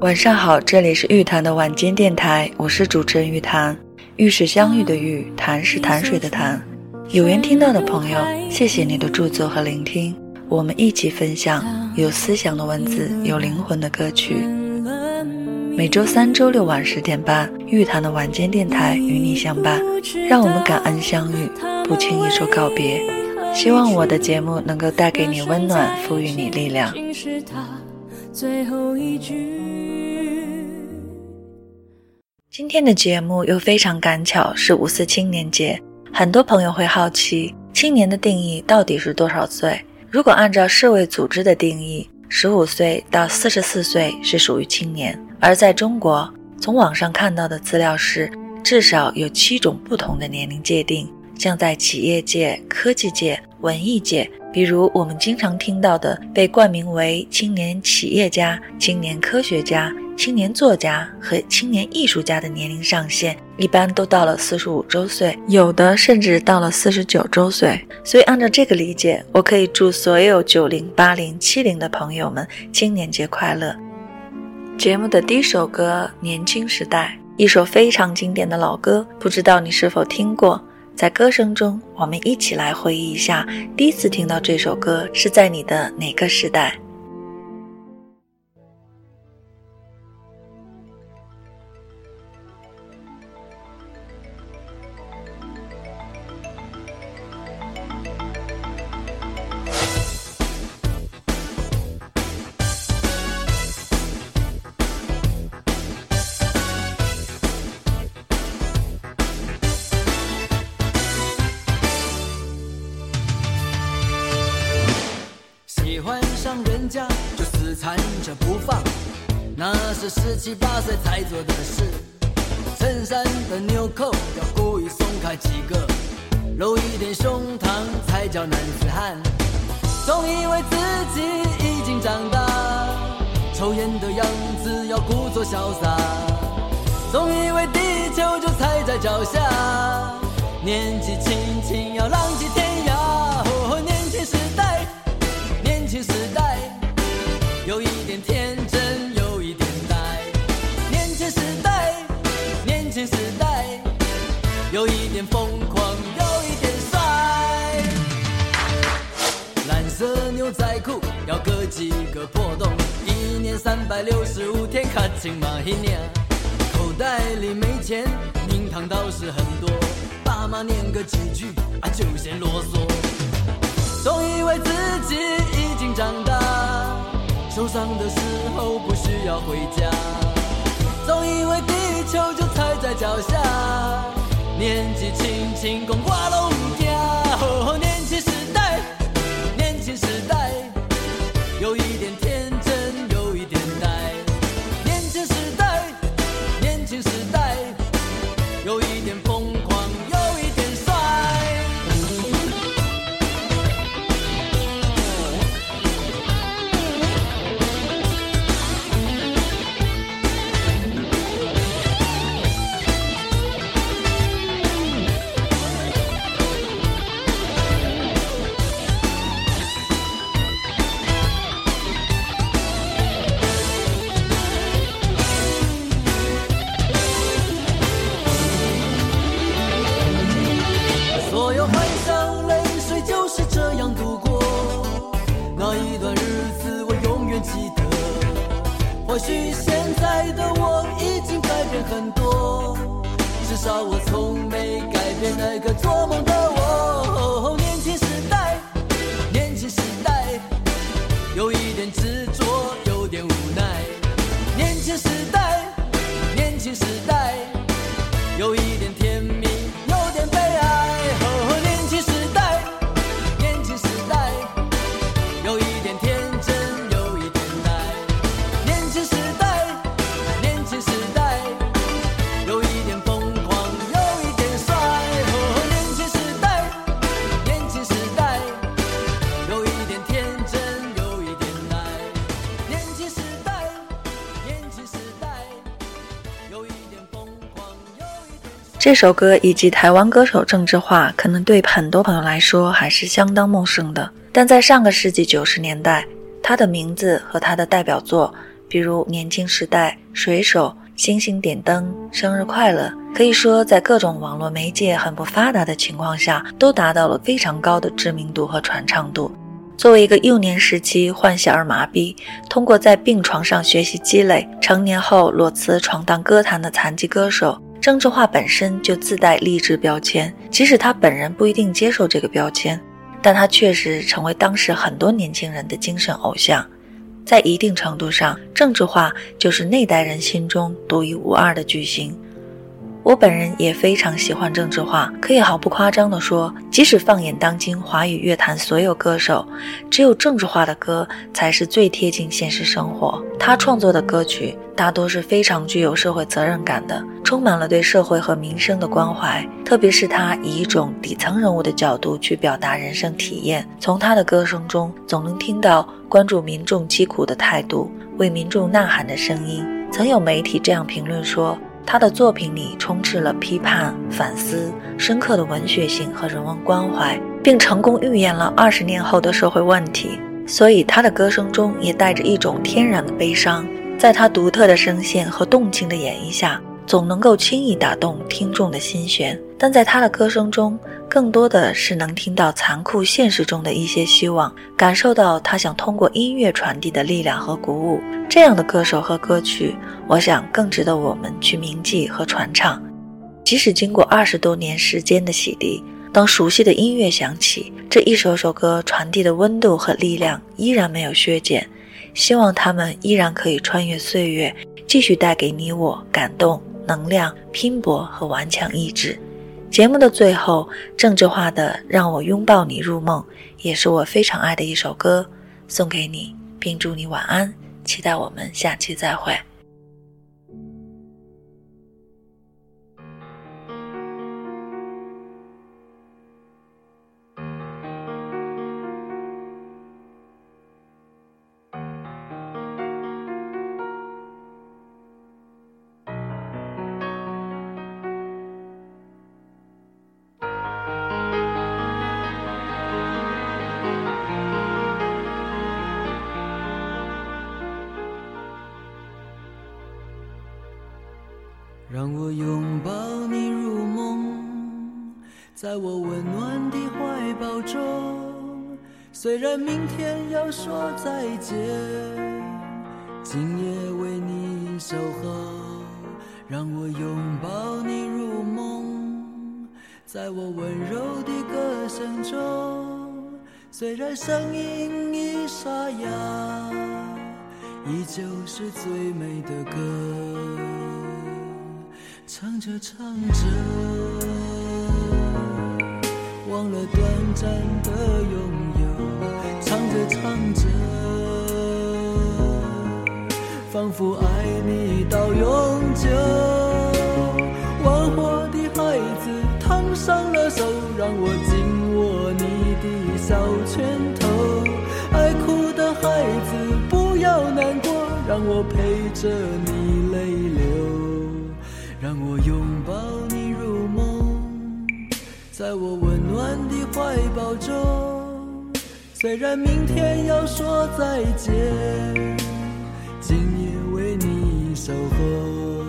晚上好，这里是玉潭的晚间电台，我是主持人玉潭。玉是相遇的玉，潭是潭水的潭。有缘听到的朋友，谢谢你的驻足和聆听，我们一起分享有思想的文字，有灵魂的歌曲。每周三、周六晚十点半，玉潭的晚间电台与你相伴，让我们感恩相遇，不轻易说告别。希望我的节目能够带给你温暖，赋予你力量。最后一句。今天的节目又非常赶巧，是五四青年节。很多朋友会好奇，青年的定义到底是多少岁？如果按照世卫组织的定义，十五岁到四十四岁是属于青年。而在中国，从网上看到的资料是，至少有七种不同的年龄界定。像在企业界、科技界、文艺界，比如我们经常听到的被冠名为青年企业家、青年科学家、青年作家和青年艺术家的年龄上限，一般都到了四十五周岁，有的甚至到了四十九周岁。所以按照这个理解，我可以祝所有九零、八零、七零的朋友们青年节快乐。节目的第一首歌《年轻时代》，一首非常经典的老歌，不知道你是否听过？在歌声中，我们一起来回忆一下，第一次听到这首歌是在你的哪个时代？那是十七八岁才做的事，衬衫的纽扣要故意松开几个，露一点胸膛才叫男子汉。总以为自己已经长大，抽烟的样子要故作潇洒。总以为地球就踩在脚下，年纪轻轻色牛仔裤要割几个破洞，一年三百六十五天，卡青马一年。口袋里没钱，名堂倒是很多，爸妈念个几句啊就嫌啰嗦。总以为自己已经长大，受伤的时候不需要回家。总以为地球就踩在脚下。年纪轻轻，讲我少我从这首歌以及台湾歌手郑智化，可能对很多朋友来说还是相当陌生的。但在上个世纪九十年代，他的名字和他的代表作，比如年轻时代、水手、星星点灯、生日快乐，可以说在各种网络媒介很不发达的情况下，都达到了非常高的知名度和传唱度。作为一个幼年时期患小儿麻痹，通过在病床上学习积累，成年后裸辞闯荡歌坛的残疾歌手，郑智化本身就自带励志标签。即使他本人不一定接受这个标签，但他确实成为当时很多年轻人的精神偶像。在一定程度上，郑智化就是那代人心中独一无二的巨星。我本人也非常喜欢郑智化，可以毫不夸张地说，即使放眼当今华语乐坛所有歌手，只有郑智化的歌才是最贴近现实生活。他创作的歌曲大多是非常具有社会责任感的，充满了对社会和民生的关怀。特别是他以一种底层人物的角度去表达人生体验，从他的歌声中总能听到关注民众疾苦的态度，为民众呐喊的声音。曾有媒体这样评论说。他的作品里充斥了批判、反思、深刻的文学性和人文关怀，并成功预言了二十年后的社会问题。所以，他的歌声中也带着一种天然的悲伤，在他独特的声线和动情的演绎下。总能够轻易打动听众的心弦，但在他的歌声中，更多的是能听到残酷现实中的一些希望，感受到他想通过音乐传递的力量和鼓舞。这样的歌手和歌曲，我想更值得我们去铭记和传唱。即使经过二十多年时间的洗涤，当熟悉的音乐响起，这一首首歌传递的温度和力量依然没有削减。希望他们依然可以穿越岁月，继续带给你我感动。能量、拼搏和顽强意志。节目的最后，郑智化的《让我拥抱你入梦》也是我非常爱的一首歌，送给你，并祝你晚安。期待我们下期再会。让我拥抱你入梦，在我温暖的怀抱中。虽然明天要说再见，今夜为你守候。让我拥抱你入梦，在我温柔的歌声中。虽然声音已沙哑，依旧是最美的歌。唱着唱着，忘了短暂的拥有；唱着唱着，仿佛爱你到永久。玩火的孩子烫伤了手，让我紧握你的小拳头。爱哭的孩子不要难过，让我陪着你泪流。让我拥抱你入梦，在我温暖的怀抱中。虽然明天要说再见，今夜为你守候。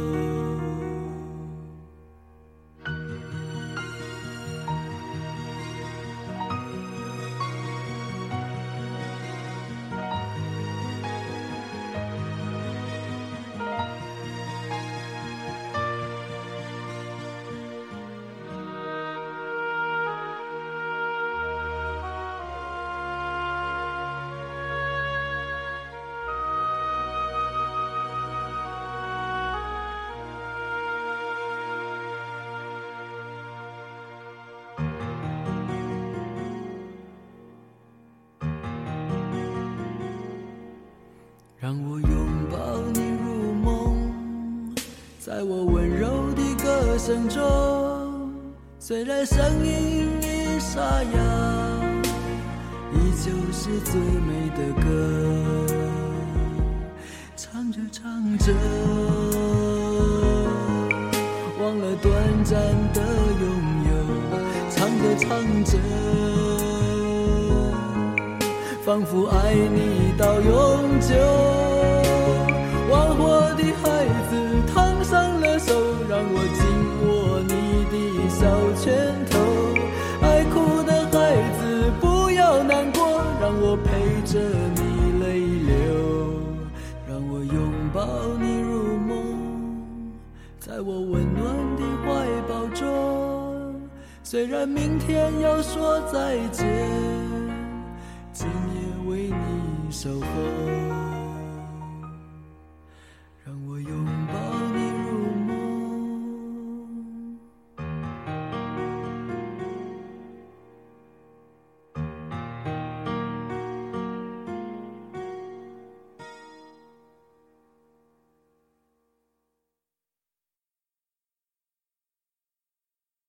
让我拥抱你入梦，在我温柔的歌声中，虽然声音已沙哑，依旧是最美的歌。唱着唱着，忘了短暂的拥有；唱着唱着。仿佛爱你到永久，玩火的孩子烫伤了手，让我紧握你的小拳头，爱哭的孩子不要难过，让我陪着你泪流，让我拥抱你入梦，在我温暖的怀抱中，虽然明天要说再见。守候，让我有。